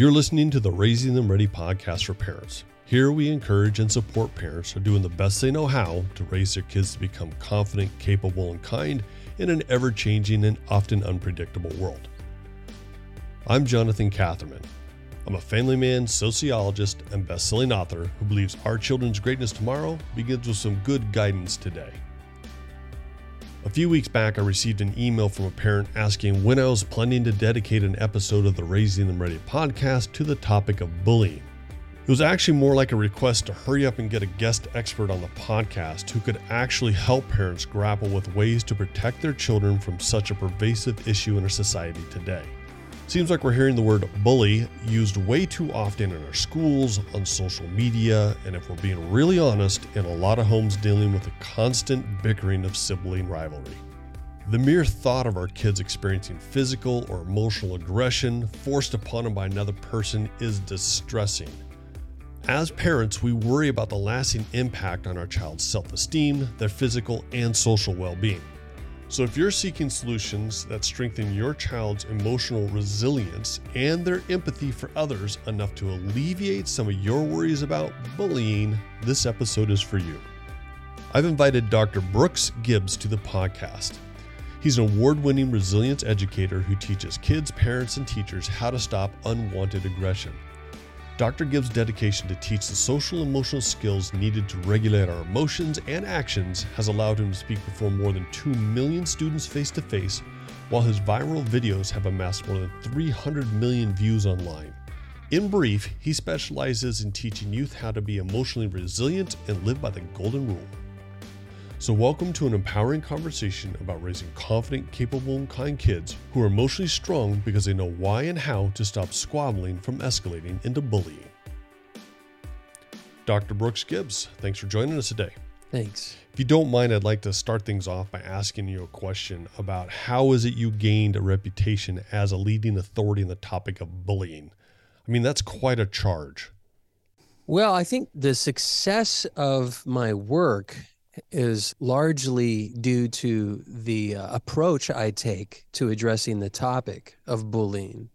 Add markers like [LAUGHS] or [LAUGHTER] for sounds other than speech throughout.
You're listening to the Raising Them Ready podcast for parents. Here we encourage and support parents who are doing the best they know how to raise their kids to become confident, capable, and kind in an ever changing and often unpredictable world. I'm Jonathan Catherman. I'm a family man, sociologist, and best-selling author who believes our children's greatness tomorrow begins with some good guidance today. A few weeks back, I received an email from a parent asking when I was planning to dedicate an episode of the Raising Them Ready podcast to the topic of bullying. It was actually more like a request to hurry up and get a guest expert on the podcast who could actually help parents grapple with ways to protect their children from such a pervasive issue in our society today. Seems like we're hearing the word bully used way too often in our schools, on social media, and if we're being really honest, in a lot of homes dealing with the constant bickering of sibling rivalry. The mere thought of our kids experiencing physical or emotional aggression forced upon them by another person is distressing. As parents, we worry about the lasting impact on our child's self esteem, their physical and social well being. So, if you're seeking solutions that strengthen your child's emotional resilience and their empathy for others enough to alleviate some of your worries about bullying, this episode is for you. I've invited Dr. Brooks Gibbs to the podcast. He's an award winning resilience educator who teaches kids, parents, and teachers how to stop unwanted aggression. Dr. Gibbs' dedication to teach the social emotional skills needed to regulate our emotions and actions has allowed him to speak before more than 2 million students face to face, while his viral videos have amassed more than 300 million views online. In brief, he specializes in teaching youth how to be emotionally resilient and live by the golden rule. So, welcome to an empowering conversation about raising confident, capable, and kind kids who are emotionally strong because they know why and how to stop squabbling from escalating into bullying. Dr. Brooks Gibbs, thanks for joining us today. Thanks. If you don't mind, I'd like to start things off by asking you a question about how is it you gained a reputation as a leading authority in the topic of bullying? I mean, that's quite a charge. Well, I think the success of my work is largely due to the uh, approach I take to addressing the topic of bullying.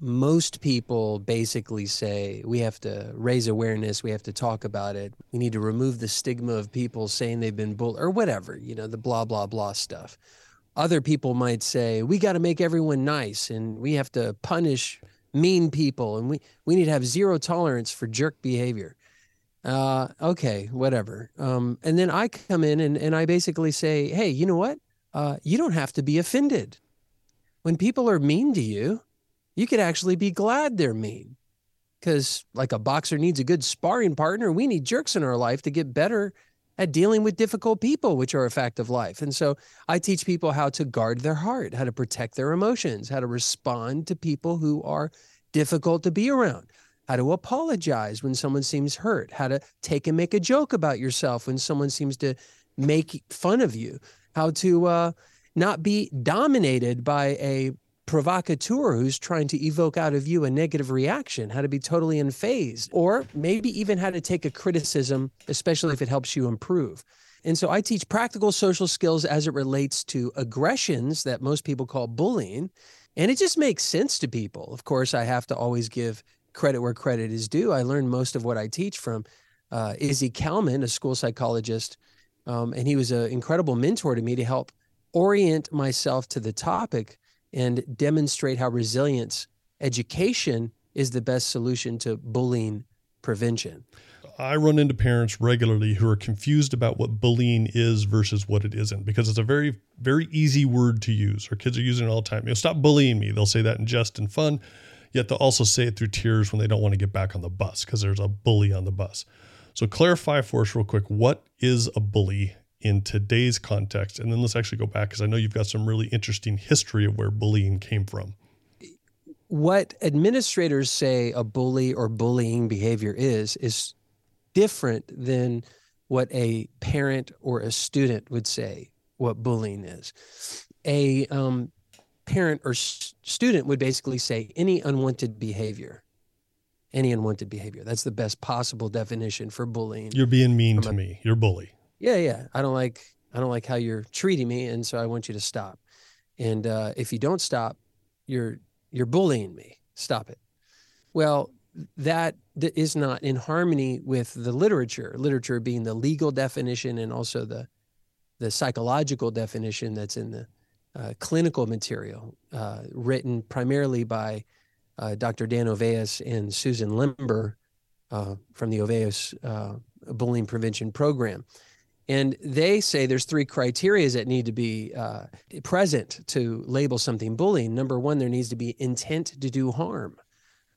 Most people basically say we have to raise awareness, we have to talk about it, we need to remove the stigma of people saying they've been bullied or whatever, you know, the blah, blah, blah stuff. Other people might say we got to make everyone nice and we have to punish mean people and we, we need to have zero tolerance for jerk behavior uh, okay, whatever. Um, and then I come in and, and I basically say, hey, you know what? Uh, you don't have to be offended. When people are mean to you, you could actually be glad they're mean. Because, like a boxer needs a good sparring partner, we need jerks in our life to get better at dealing with difficult people, which are a fact of life. And so I teach people how to guard their heart, how to protect their emotions, how to respond to people who are difficult to be around how to apologize when someone seems hurt, how to take and make a joke about yourself when someone seems to make fun of you, how to uh, not be dominated by a provocateur who's trying to evoke out of you a negative reaction, how to be totally unfazed, or maybe even how to take a criticism, especially if it helps you improve. And so I teach practical social skills as it relates to aggressions that most people call bullying. And it just makes sense to people. Of course, I have to always give credit where credit is due. I learned most of what I teach from uh, Izzy Kalman, a school psychologist, um, and he was an incredible mentor to me to help orient myself to the topic and demonstrate how resilience education is the best solution to bullying prevention. I run into parents regularly who are confused about what bullying is versus what it isn't because it's a very, very easy word to use. Our kids are using it all the time. You know, stop bullying me. They'll say that in jest and fun yet they'll also say it through tears when they don't want to get back on the bus because there's a bully on the bus. So clarify for us real quick what is a bully in today's context, and then let's actually go back because I know you've got some really interesting history of where bullying came from. What administrators say a bully or bullying behavior is is different than what a parent or a student would say what bullying is. A um, parent or s- student would basically say any unwanted behavior. Any unwanted behavior. That's the best possible definition for bullying. You're being mean to me. You're bully. Yeah yeah. I don't like i don't like how you're treating me and so i want you to stop. And uh, if you don't stop you're you're bullying me. Stop it. Well, that is not in harmony with the literature, literature being the legal definition and also the, the psychological definition that's in the uh, clinical material uh, written primarily by uh, Dr. Dan Olweus and Susan Limber uh, from the Oveus uh, Bullying Prevention Program. And they say there's three criteria that need to be uh, present to label something bullying. Number one, there needs to be intent to do harm.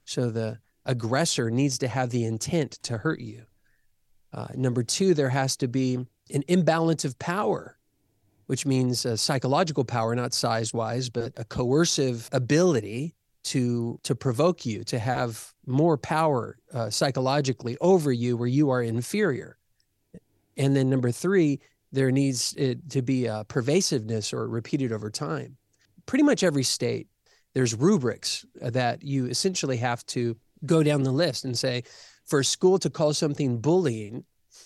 So the aggressor needs to have the intent to hurt you. Number two, there has to be an imbalance of power, which means psychological power, not size wise, but a coercive ability to to provoke you to have more power uh, psychologically over you where you are inferior. And then number three there needs to be a pervasiveness or repeated over time. Pretty much every state there's rubrics that you essentially have to go down the list and say for a school to call something bullying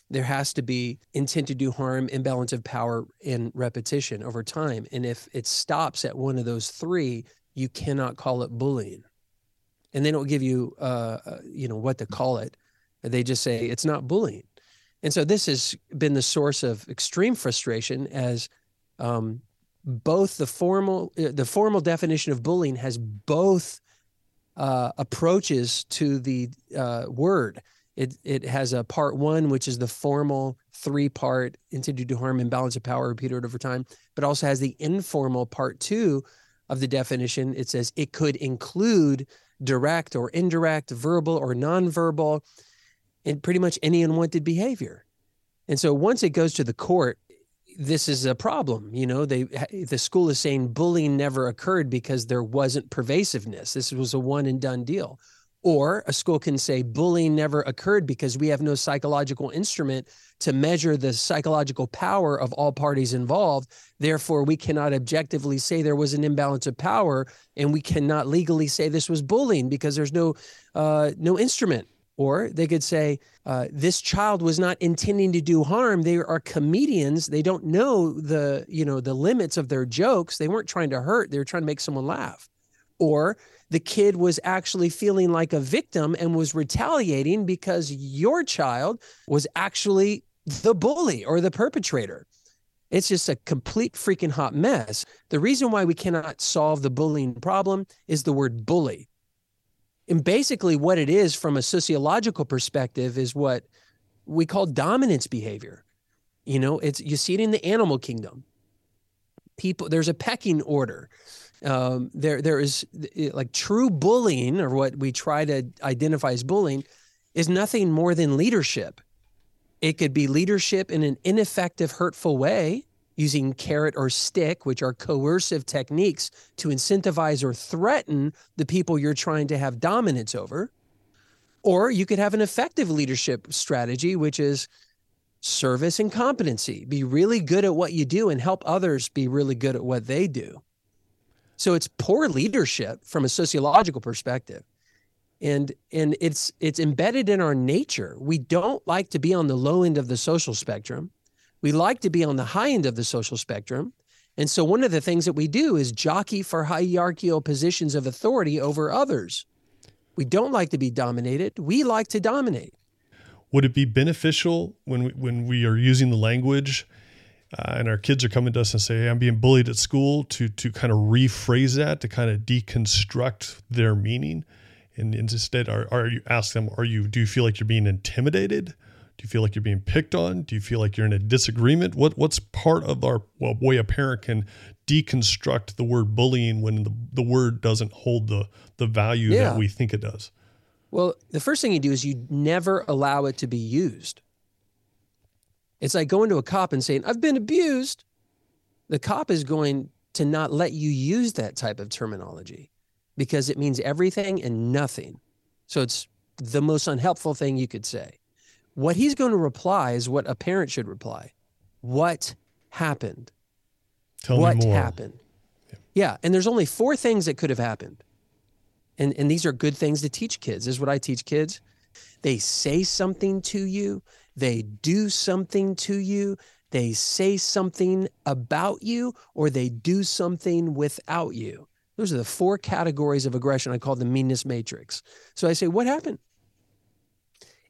there has to be intent to do harm imbalance of power and repetition over time and if it stops at one of those three you cannot call it bullying. And they don't give you, uh, uh, you know, what to call it. They just say it's not bullying. And so this has been the source of extreme frustration as um, both the formal uh, the formal definition of bullying has both uh, approaches to the uh, word. It it has a part one, which is the formal three part intended to do harm and balance of power repeated over time, but also has the informal part two, of the definition, it says it could include direct or indirect, verbal or nonverbal, and pretty much any unwanted behavior. And so once it goes to the court, this is a problem. You know, they the school is saying bullying never occurred because there wasn't pervasiveness. This was a one and done deal. Or a school can say bullying never occurred because we have no psychological instrument to measure the psychological power of all parties involved. Therefore, we cannot objectively say there was an imbalance of power, and we cannot legally say this was bullying because there's no uh, no instrument. Or they could say uh, this child was not intending to do harm. They are comedians. They don't know the you know the limits of their jokes. They weren't trying to hurt. They were trying to make someone laugh. Or the kid was actually feeling like a victim and was retaliating because your child was actually the bully or the perpetrator. It's just a complete freaking hot mess. The reason why we cannot solve the bullying problem is the word bully. And basically, what it is from a sociological perspective is what we call dominance behavior. You know, it's you see it in the animal kingdom. People, there's a pecking order um, there there is like true bullying or what we try to identify as bullying is nothing more than leadership. It could be leadership in an ineffective hurtful way using carrot or stick which are coercive techniques to incentivize or threaten the people you're trying to have dominance over. Or you could have an effective leadership strategy which is service and competency. Be really good at what you do and help others be really good at what they do so it's poor leadership from a sociological perspective. And and it's it's embedded in our nature. We don't like to be on the low end of the social spectrum. We like to be on the high end of the social spectrum. And so one of the things that we do is jockey for hierarchical positions of authority over others. We don't like to be dominated. We like to dominate. Would it be beneficial when we, when we are using the language uh, and our kids are coming to us and say, hey, I'm being bullied at school to to kind of rephrase that, to kind of deconstruct their meaning. And instead, are, are you ask them, are you do you feel like you're being intimidated? Do you feel like you're being picked on? Do you feel like you're in a disagreement? What what's part of our well, way a parent can deconstruct the word bullying when the, the word doesn't hold the the value yeah. that we think it does? Well, the first thing you do is you never allow it to be used. It's like going to a cop and saying, I've been abused. The cop is going to not let you use that type of terminology because it means everything and nothing. So it's the most unhelpful thing you could say. What he's going to reply is what a parent should reply. What happened? Tell what me more. happened? Yeah. yeah. And there's only four things that could have happened. And, and these are good things to teach kids. This is what I teach kids. They say something to you they do something to you, they say something about you, or they do something without you. Those are the four categories of aggression. I call the meanness matrix. So I say, What happened?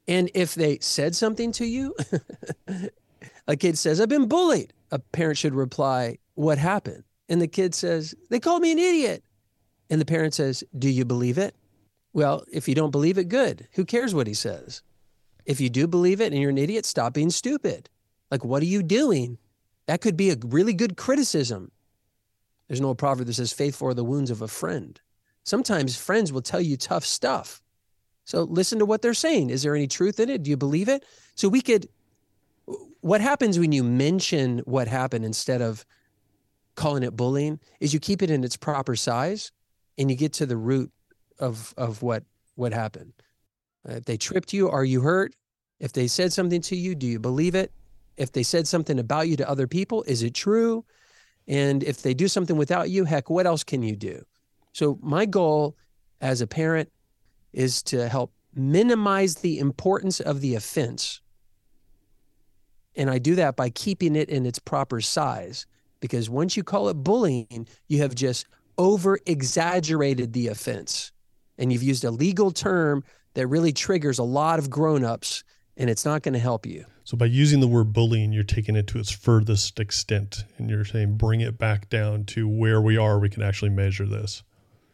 And if they said something to you, [LAUGHS] a kid says, I've been bullied. A parent should reply, What happened? And the kid says, They called me an idiot. And the parent says, Do you believe it? Well, if you don't believe it, good. Who cares what he says? If you do believe it and you're an idiot, stop being stupid. Like, what are you doing? That could be a really good criticism. There's an old proverb that says, faithful are the wounds of a friend. Sometimes friends will tell you tough stuff. So listen to what they're saying. Is there any truth in it? Do you believe it? So we could, what happens when you mention what happened instead of calling it bullying is you keep it in its proper size and you get to the root of, of what, what happened. If they tripped you, are you hurt? If they said something to you, do you believe it? If they said something about you to other people, is it true? And if they do something without you, heck, what else can you do? So, my goal as a parent is to help minimize the importance of the offense. And I do that by keeping it in its proper size. Because once you call it bullying, you have just over exaggerated the offense. And you've used a legal term that really triggers a lot of grown-ups and it's not going to help you. So by using the word bullying, you're taking it to its furthest extent and you're saying bring it back down to where we are we can actually measure this.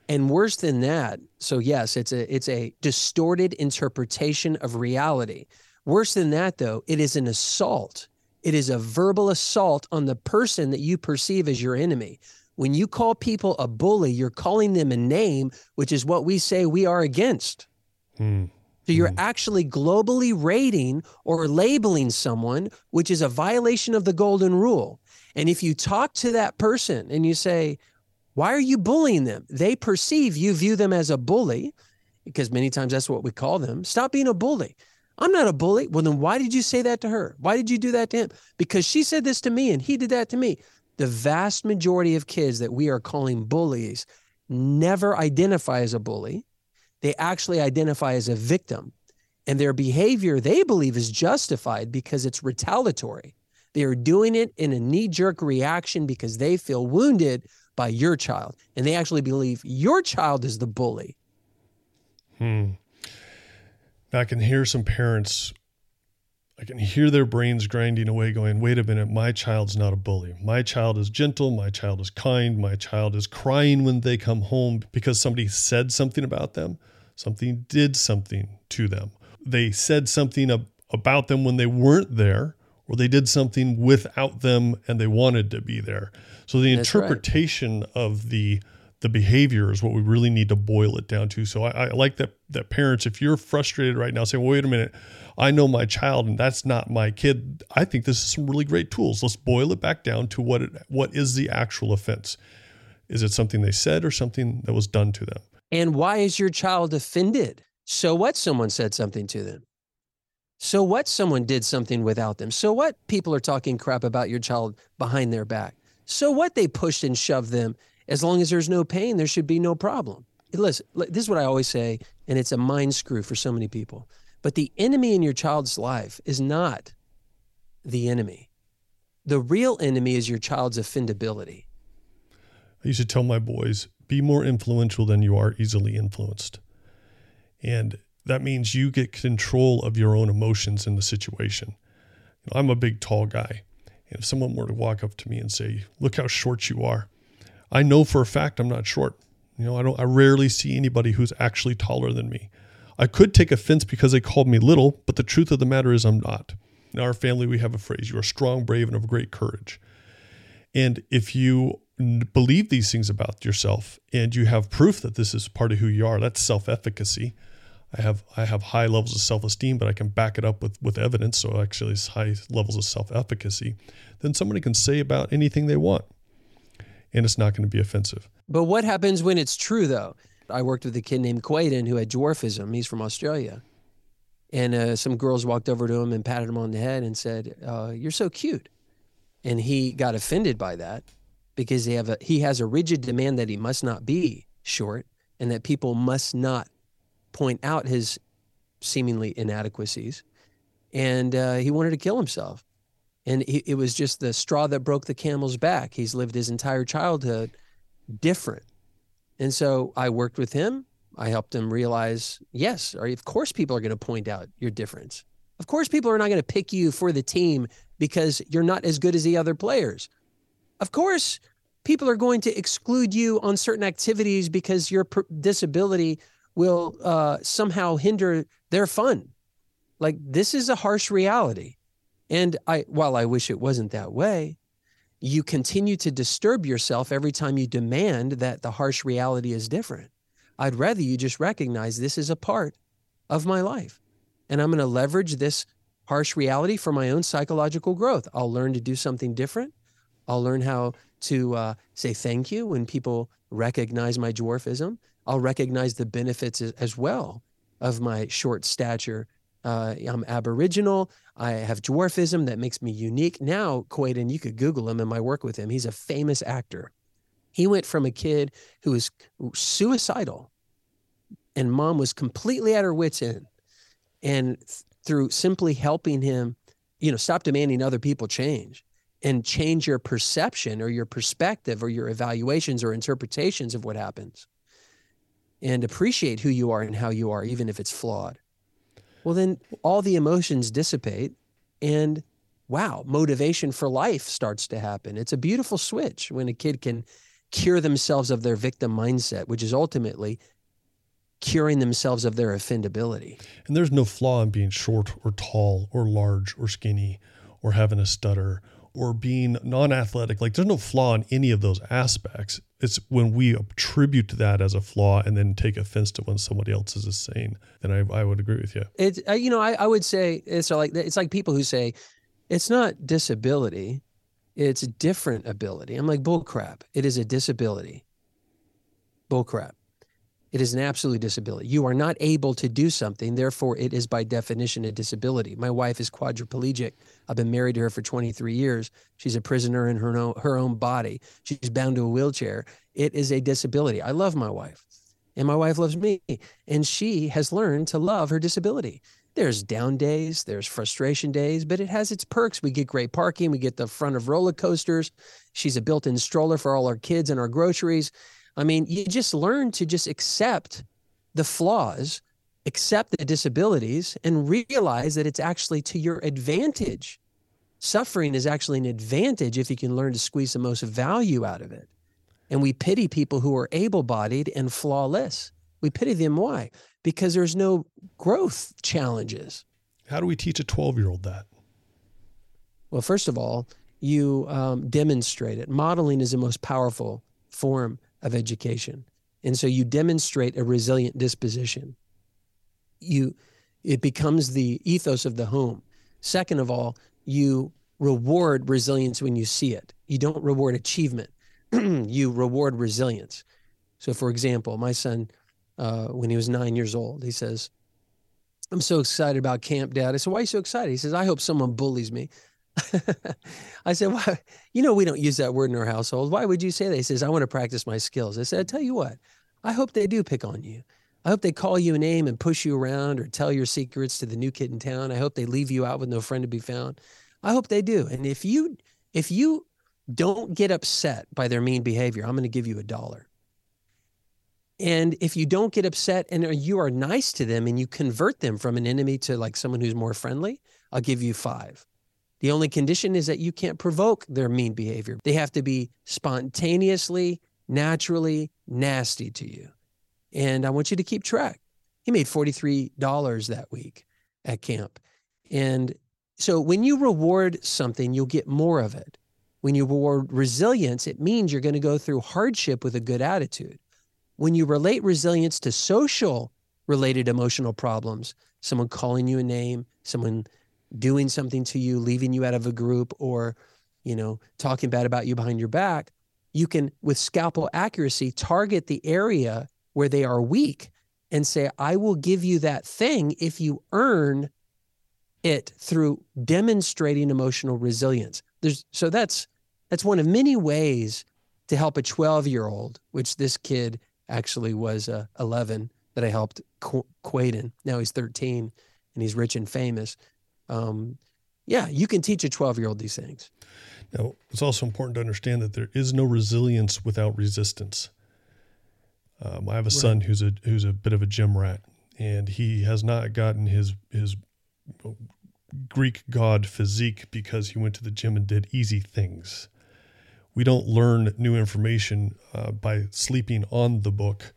And worse than that, so yes, it's a it's a distorted interpretation of reality. Worse than that though, it is an assault. It is a verbal assault on the person that you perceive as your enemy. When you call people a bully, you're calling them a name, which is what we say we are against. Hmm. So you're mm. actually globally rating or labeling someone, which is a violation of the golden rule. And if you talk to that person and you say, why are you bullying them? They perceive you view them as a bully, because many times that's what we call them. Stop being a bully. I'm not a bully. Well, then why did you say that to her? Why did you do that to him? Because she said this to me and he did that to me. The vast majority of kids that we are calling bullies never identify as a bully they actually identify as a victim. And their behavior they believe is justified because it's retaliatory. They are doing it in a knee jerk reaction because they feel wounded by your child. And they actually believe your child is the bully. Hmm. Now I can hear some parents, I can hear their brains grinding away, going, wait a minute, my child's not a bully. My child is gentle. My child is kind. My child is crying when they come home because somebody said something about them. Something did something to them. They said something ab- about them when they weren't there, or they did something without them and they wanted to be there. So the That's interpretation right. of the the behavior is what we really need to boil it down to. So I, I, like that that parents, if you're frustrated right now, say, well, wait a minute, I know my child and that's not my kid. I think this is some really great tools. Let's boil it back down to what it, what is the actual offense. Is it something they said or something that was done to them? And why is your child offended? So what someone said something to them? So what someone did something without them? So what people are talking crap about your child behind their back? So what they pushed and shoved them? As long as there's no pain, there should be no problem. Listen, this is what I always say, and it's a mind screw for so many people. But the enemy in your child's life is not the enemy. The real enemy is your child's offendability. I used to tell my boys be more influential than you are easily influenced. And that means you get control of your own emotions in the situation. You know, I'm a big, tall guy. And if someone were to walk up to me and say, Look how short you are, I know for a fact I'm not short. You know, I don't I rarely see anybody who's actually taller than me. I could take offense because they called me little, but the truth of the matter is I'm not. In our family, we have a phrase you are strong, brave, and of great courage. And if you believe these things about yourself and you have proof that this is part of who you are that's self-efficacy i have i have high levels of self-esteem but i can back it up with with evidence so actually it's high levels of self-efficacy then somebody can say about anything they want and it's not going to be offensive. But what happens when it's true though? I worked with a kid named quaden who had dwarfism. He's from australia. And uh, some girls walked over to him and patted him on the head and said uh, you're so cute. And he got offended by that because they have a, he has a rigid demand that he must not be short and that people must not point out his seemingly inadequacies. And uh, he wanted to kill himself. And he, it was just the straw that broke the camel's back. He's lived his entire childhood different. And so I worked with him. I helped him realize, yes, of course people are going to point out your difference. Of course people are not going to pick you for the team because you're not as good as the other players. Of course people are going to exclude you on certain activities because your disability will uh, somehow hinder their fun. Like this is a harsh reality. And I, while I wish it wasn't that way, you continue to disturb yourself every time you demand that the harsh reality is different. I'd rather you just recognize this is a part of my life. And I'm going to leverage this harsh reality for my own psychological growth. I'll learn to do something different. I'll learn how to uh, say thank you when people recognize my dwarfism. I'll recognize the benefits as, as well of my short stature. Uh, I'm Aboriginal. I have dwarfism that makes me unique. Now, Quaden, you could Google him and my work with him. He's a famous actor. He went from a kid who was suicidal and mom was completely at her wits' end. And th- through simply helping him, you know, stop demanding other people change and change your perception or your perspective or your evaluations or interpretations of what happens and appreciate who you are and how you are, even if it's flawed, well, then all the emotions dissipate and wow, motivation for life starts to happen. It's a beautiful switch when a kid can cure themselves of their victim mindset, which is ultimately curing themselves of their offendability. And there's no flaw in being short or tall or large or skinny or having a stutter or being non-athletic like there's no flaw in any of those aspects it's when we attribute that as a flaw and then take offense to when somebody else is saying then I, I would agree with you. It's you know I, I would say it's like it's like people who say it's not disability it's different ability. I'm like bullcrap it is a disability. Bullcrap it is an absolute disability. You are not able to do something, therefore, it is by definition a disability. My wife is quadriplegic. I've been married to her for 23 years. She's a prisoner in her own, her own body. She's bound to a wheelchair. It is a disability. I love my wife, and my wife loves me, and she has learned to love her disability. There's down days, there's frustration days, but it has its perks. We get great parking, we get the front of roller coasters. She's a built in stroller for all our kids and our groceries I mean, you just learn to just accept the flaws, accept the disabilities, and realize that it's actually to your advantage. Suffering is actually an advantage if you can learn to squeeze the most value out of it. And we pity people who are able bodied and flawless. We pity them. Why? Because there's no growth challenges. How do we teach a 12 year old that? Well, first of all, you um, demonstrate it. Modeling is the most powerful form of education. And so you demonstrate a resilient disposition. You it becomes the ethos of the home. Second of all, you reward resilience when you see it. You don't reward achievement. [CLEARS THROAT] you reward resilience. So for example, my son uh, when he was nine years old, he says, I'm so excited about camp, Dad. I said, Why are you so excited? He says, I hope someone bullies me. [LAUGHS] I said, well, You know, we don't use that word in our household. Why would you say that?" He says, "I want to practice my skills." I said, "I tell you what, I hope they do pick on you. I hope they call you a name and push you around or tell your secrets to the new kid in town. I hope they leave you out with no friend to be found. I hope they do. And if you if you don't get upset by their mean behavior, I'm going to give you a dollar." And if you don't get upset and you are nice to them and you convert them from an enemy to like someone who's more friendly, I'll give you five. The only condition is that you can't provoke their mean behavior. They have to be spontaneously, naturally nasty to you. And I want you to keep track. He made $43 that week at camp. And so when you reward something, you'll get more of it. When you reward resilience, it means you're going to go through hardship with a good attitude. When you relate resilience to social related emotional problems, someone calling you a name, someone doing something to you, leaving you out of a group, or, you know, talking bad about you behind your back, you can, with scalpel accuracy, target the area where they are weak and say, I will give you that thing if you earn it through demonstrating emotional resilience. There's so that's that's one of many ways to help a 12 year old, which this kid actually was uh, 11 that I helped Qu- Quaden. Now he's 13 and he's rich and famous um, yeah, you can teach a 12 year old these things. Now, it's also important to understand that there is no resilience without resistance. Um, I have a right. son who's a who's a bit of a gym rat, and he has not gotten his his Greek god physique because he went to the gym and did easy things. We don't learn new information uh, by sleeping on the book.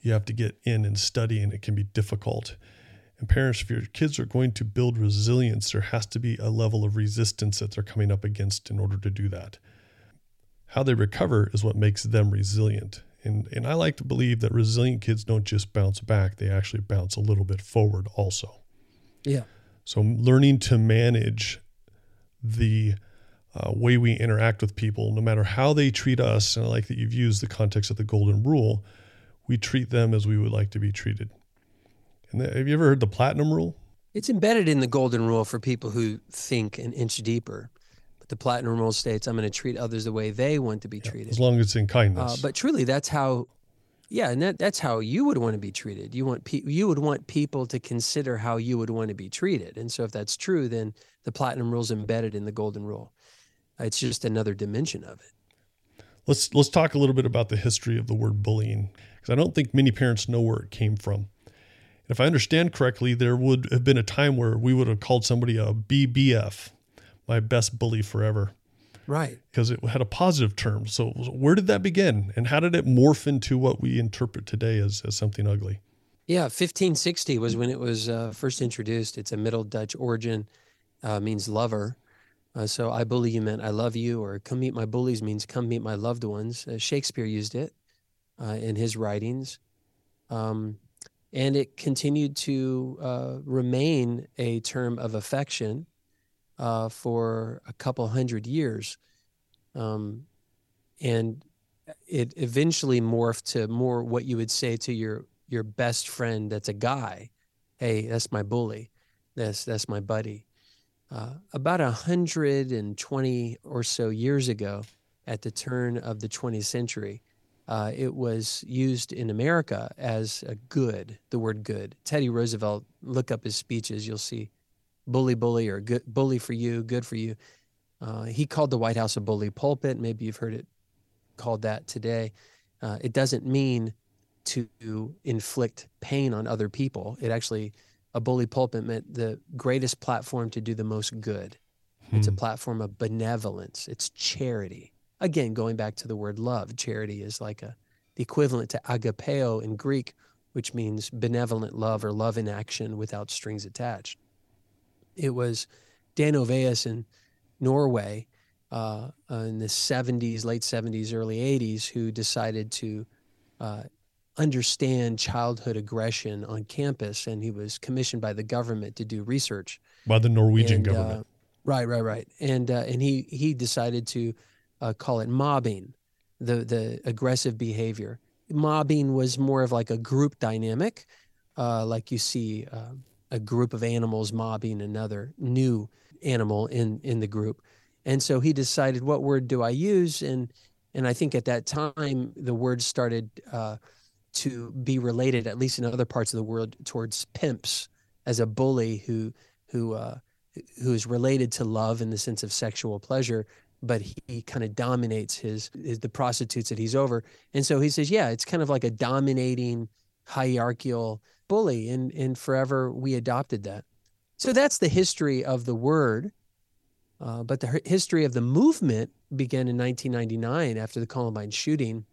You have to get in and study, and it can be difficult. And parents, if your kids are going to build resilience, there has to be a level of resistance that they're coming up against in order to do that. How they recover is what makes them resilient. And, and I like to believe that resilient kids don't just bounce back, they actually bounce a little bit forward also. Yeah. So learning to manage the uh, way we interact with people, no matter how they treat us, and I like that you've used the context of the golden rule, we treat them as we would like to be treated. And the, have you ever heard the platinum rule? It's embedded in the golden rule for people who think an inch deeper. But the platinum rule states, I'm going to treat others the way they want to be yeah, treated. As long as it's in kindness. Uh, but truly, that's how, yeah, and that, that's how you would want to be treated. You want pe- you would want people to consider how you would want to be treated. And so if that's true, then the platinum rule is embedded in the golden rule. It's just another dimension of it. Let's let's talk a little bit about the history of the word bullying because I don't think many parents know where it came from if I understand correctly, there would have been a time where we would have called somebody a BBF, my best bully forever. Right. Because it had a positive term. So where did that begin? And how did it morph into what we interpret today as, as something ugly? Yeah, 1560 was when it was uh, first introduced. It's a Middle Dutch origin, uh, means lover. Uh, so I bully you meant I love you, or come meet my bullies means come meet my loved ones. Uh, Shakespeare used it uh, in his writings. Um, and it continued to uh, remain a term of affection uh, for a couple hundred years. Um, and it eventually morphed to more what you would say to your your best friend that's a guy. Hey that's my bully. That's that's my buddy. Uh, about 120 or so years ago at the turn of the 20th century uh, it was used in America as a good, the word good. Teddy Roosevelt, look up his speeches, you'll see bully, bully, or good, bully for you, good for you. Uh, he called the White House a bully pulpit. Maybe you've heard it called that today. Uh, it doesn't mean to inflict pain on other people. It actually, a bully pulpit meant the greatest platform to do the most good. Hmm. It's a hmm. platform of benevolence, it's charity again going back to the word love charity is like a the equivalent to agapeo in greek which means benevolent love or love in action without strings attached. It was Dan Olweus in norway uh, uh, in the 70s late 70s early 80s who decided to uh, understand childhood aggression on campus and he was commissioned by the government to do research by the norwegian and, uh, government. right right right. And uh, and he he decided to uh, call it mobbing, the the aggressive behavior. Mobbing was more of like a group dynamic, uh, like you see uh, a group of animals mobbing another new animal in in the group, and so he decided what word do I use, and and I think at that time the word started uh, to be related, at least in other parts of the world, towards pimps as a bully who who uh, who is related to love in the sense of sexual pleasure but he, kind of dominates his, his, the prostitutes that he's over and so he says yeah it's kind of like a dominating hierarchical bully and and forever we adopted that so that's the history of the word uh, but the history of the movement began in 1999 after the Columbine shooting.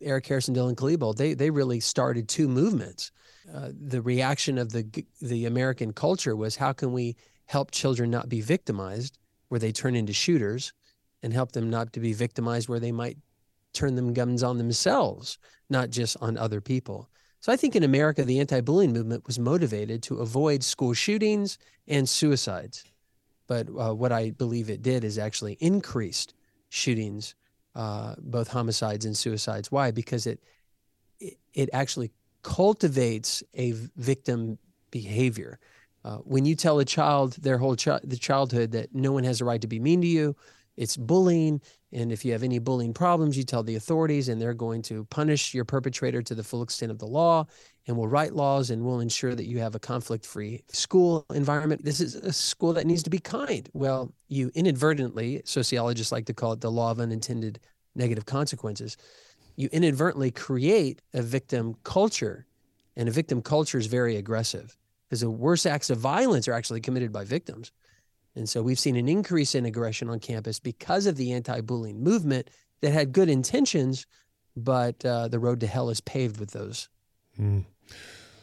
Eric Harrison, Dylan Klebold, they they really started two movements. Uh, the reaction of the the American culture was how can we help children not be victimized, where they turn into shooters and help them not to be victimized where they might turn them guns on themselves, not just on other people. So I think in America, the anti bullying movement was motivated to avoid school shootings and suicides. But uh, what I believe it did is actually increased shootings, uh, both homicides and suicides. Why? Because it, it, actually cultivates a victim behavior. Uh, when you tell a child their whole chi- the childhood that no one has a right to be mean to you, it's bullying. And if you have any bullying problems, you tell the authorities, and they're going to punish your perpetrator to the full extent of the law and will write laws and will ensure that you have a conflict free school environment. This is a school that needs to be kind. Well, you inadvertently, sociologists like to call it the law of unintended negative consequences. you inadvertently create a victim culture. And a victim culture is very aggressive because the worst acts of violence are actually committed by victims. And so we've seen an increase in aggression on campus because of the anti bullying movement that had good intentions, but uh, the road to hell is paved with those. Mm.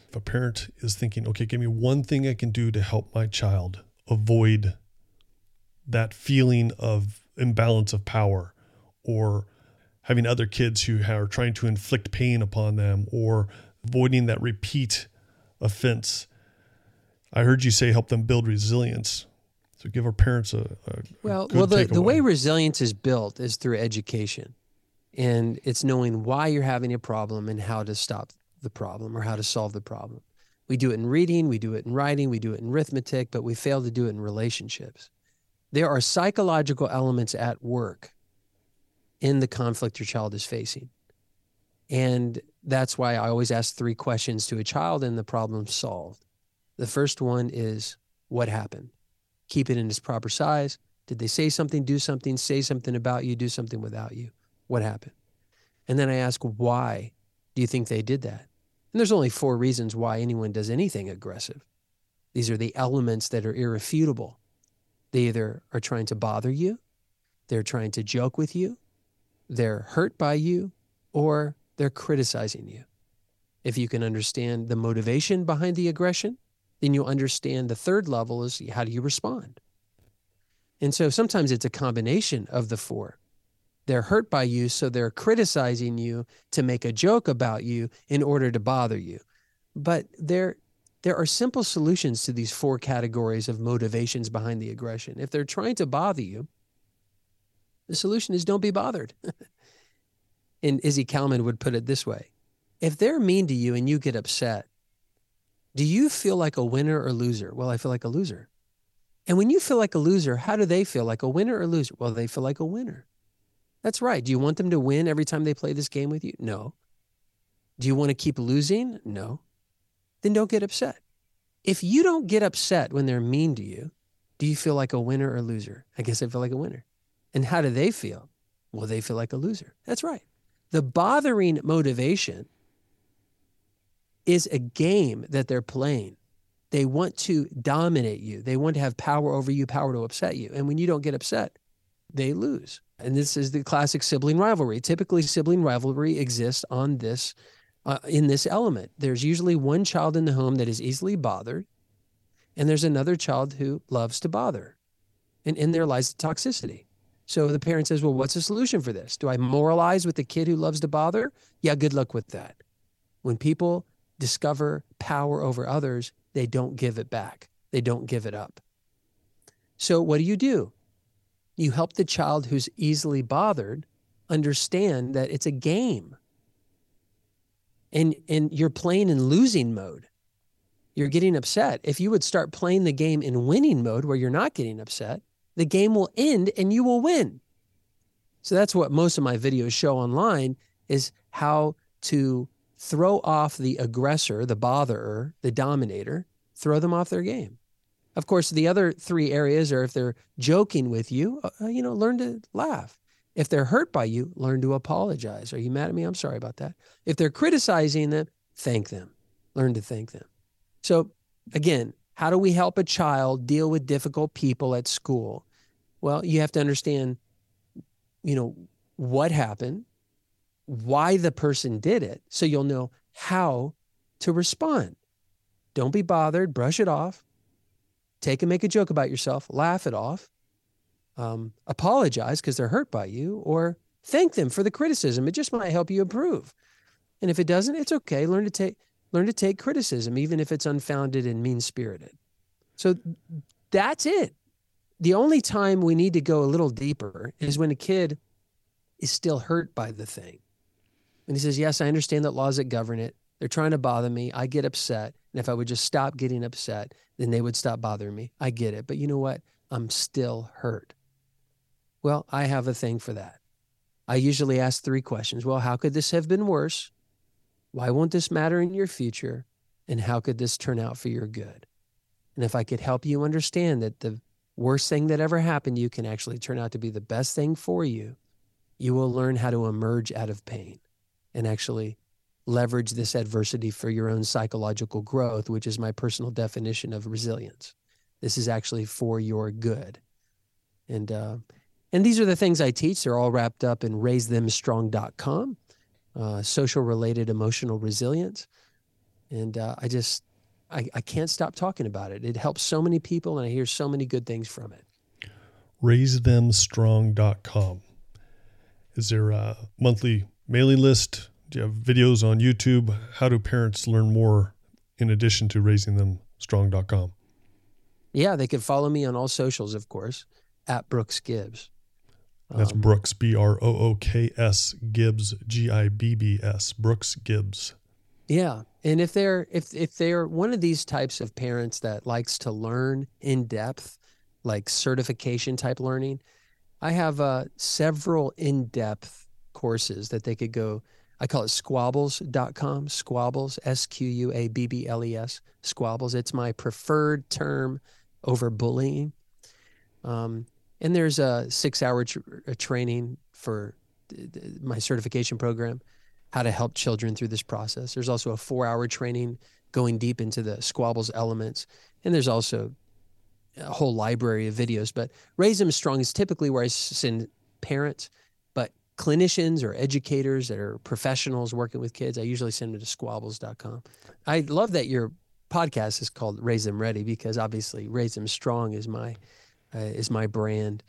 If a parent is thinking, okay, give me one thing I can do to help my child avoid that feeling of imbalance of power or having other kids who are trying to inflict pain upon them or avoiding that repeat offense. I heard you say help them build resilience. So give our parents a, a well. well, the, the way resilience is built is through education, and it's knowing why you're having a problem and how to stop the problem or how to solve the problem. We do it in reading, we do it in writing, we do it in arithmetic, but we fail to do it in relationships. There are psychological elements at work in the conflict your child is facing. And that's why I always ask three questions to a child and the problem solved. The first one is what happened? Keep it in its proper size? Did they say something, do something, say something about you, do something without you? What happened? And then I ask, why do you think they did that? And there's only four reasons why anyone does anything aggressive. These are the elements that are irrefutable. They either are trying to bother you, they're trying to joke with you, they're hurt by you, or they're criticizing you. If you can understand the motivation behind the aggression, then you'll understand the third level is how do you respond? And so sometimes it's a combination of the four. They're hurt by you, so they're criticizing you to make a joke about you in order to bother you. But there, there are simple solutions to these four categories of motivations behind the aggression. If they're trying to bother you, the solution is don't be bothered. [LAUGHS] and Izzy Kalman would put it this way if they're mean to you and you get upset, do you feel like a winner or loser? Well, I feel like a loser. And when you feel like a loser, how do they feel? Like a winner or loser? Well, they feel like a winner. That's right. Do you want them to win every time they play this game with you? No. Do you want to keep losing? No. Then don't get upset. If you don't get upset when they're mean to you, do you feel like a winner or loser? I guess I feel like a winner. And how do they feel? Well, they feel like a loser. That's right. The bothering motivation is a game that they're playing. They want to dominate you. They want to have power over you, power to upset you. And when you don't get upset, they lose. And this is the classic sibling rivalry. Typically, sibling rivalry exists on this, uh, in this element. There's usually one child in the home that is easily bothered, and there's another child who loves to bother. And in there lies the toxicity. So the parent says, Well, what's the solution for this? Do I moralize with the kid who loves to bother? Yeah, good luck with that. When people discover power over others, they don't give it back. They don't give it up. So, what do you do? You help the child who's easily bothered understand that it's a game. And, and you're playing in losing mode. You're getting upset. If you would start playing the game in winning mode where you're not getting upset, the game will end and you will win. So that's what most of my videos show online is how to throw off the aggressor, the botherer, the dominator, throw them off their game. Of course, the other three areas are if they're joking with you, uh, uh, you know, learn to laugh. If they're hurt by you, learn to apologize. Are you mad at me? I'm sorry about that. If they're criticizing them, thank them. Learn to thank them. So, again, how do we help a child deal with difficult people at school? Well, you have to understand, you know, what happened, why the person did it so you'll know how to respond. Don't be bothered, brush it off, take and make a joke about yourself, laugh it off, um, apologize because they're hurt by you, or thank them for the criticism. It just might help you improve. And if it doesn't, it's okay. Learn to take learn to take criticism, even if it's unfounded and mean spirited. So that's it. The only time we need to go a little deeper is when a kid is still hurt by the thing. And he says, Yes, I understand that laws that govern it. They're trying to bother me. I get upset. And if I would just stop getting upset, then they would stop bothering me. I get it. But you know what? I'm still hurt. Well, I have a thing for that. I usually ask three questions. Well, how could this have been worse? Why won't this matter in your future? And how could this turn out for your good? And if I could help you understand that the worst thing that ever happened to you can actually turn out to be the best thing for you, you will learn how to emerge out of pain. And actually leverage this adversity for your own psychological growth, which is my personal definition of resilience. This is actually for your good. And uh, and these are the things I teach. They're all wrapped up in raisethemstrong.com, uh, social related emotional resilience. And uh, I just, I, I can't stop talking about it. It helps so many people, and I hear so many good things from it. RaiseThemStrong.com. Is there a monthly mailing list? Do you have videos on YouTube? How do parents learn more in addition to raisingthemstrong.com? Yeah, they can follow me on all socials, of course, at Brooks Gibbs. That's um, Brooks, B R O O K S, Gibbs, G I B B S, Brooks Gibbs. Yeah, and if they're if if they're one of these types of parents that likes to learn in depth, like certification type learning, I have uh, several in depth courses that they could go. I call it squabbles.com, squabbles, S Q U A B B L E S, squabbles. It's my preferred term over bullying. Um, and there's a six hour tr- training for my certification program, how to help children through this process. There's also a four hour training going deep into the squabbles elements. And there's also a whole library of videos. But Raise Them Strong is typically where I send parents, clinicians or educators that are professionals working with kids, I usually send them to squabbles.com. I love that your podcast is called Raise Them Ready because obviously Raise Them Strong is my uh, is my brand.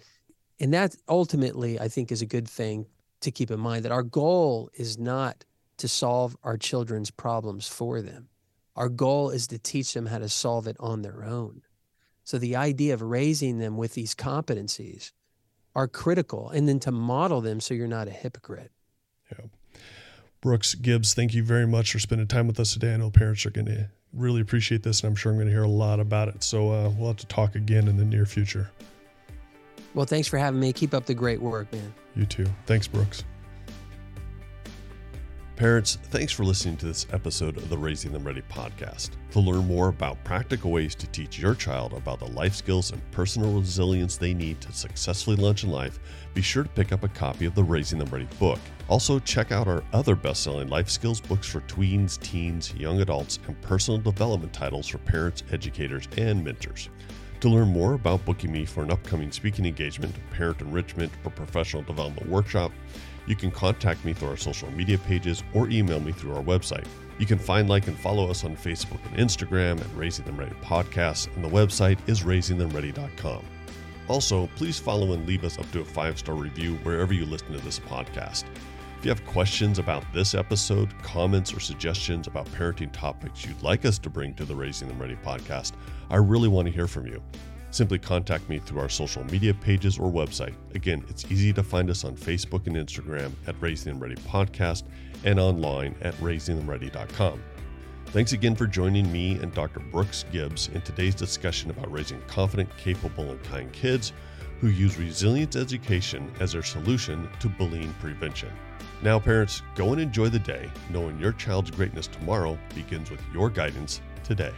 And that ultimately, I think, is a good thing to keep in mind that our goal is not to solve our children's problems for them. Our goal is to teach them how to solve it on their own. So the idea of raising them with these competencies are critical and then to model them so you're not a hypocrite. Yeah. Brooks Gibbs, thank you very much for spending time with us today. I know parents are going to really appreciate this, and I'm sure I'm going to hear a lot about it. So uh, we'll have to talk again in the near future. Well, thanks for having me. Keep up the great work, man. You too. Thanks, Brooks. Parents, thanks for listening to this episode of the Raising Them Ready podcast. To learn more about practical ways to teach your child about the life skills and personal resilience they need to successfully launch in life, be sure to pick up a copy of the Raising Them Ready book. Also, check out our other best selling life skills books for tweens, teens, young adults, and personal development titles for parents, educators, and mentors. To learn more about booking me for an upcoming speaking engagement, parent enrichment, or professional development workshop, you can contact me through our social media pages or email me through our website. You can find, like, and follow us on Facebook and Instagram at Raising Them Ready Podcast, and the website is raisingthemready.com. Also, please follow and leave us up to a five star review wherever you listen to this podcast. If you have questions about this episode, comments, or suggestions about parenting topics you'd like us to bring to the Raising Them Ready podcast, I really want to hear from you simply contact me through our social media pages or website. Again, it's easy to find us on Facebook and Instagram at Raising Them Ready Podcast and online at raisingthemready.com. Thanks again for joining me and Dr. Brooks Gibbs in today's discussion about raising confident, capable, and kind kids who use resilience education as their solution to bullying prevention. Now, parents, go and enjoy the day, knowing your child's greatness tomorrow begins with your guidance today.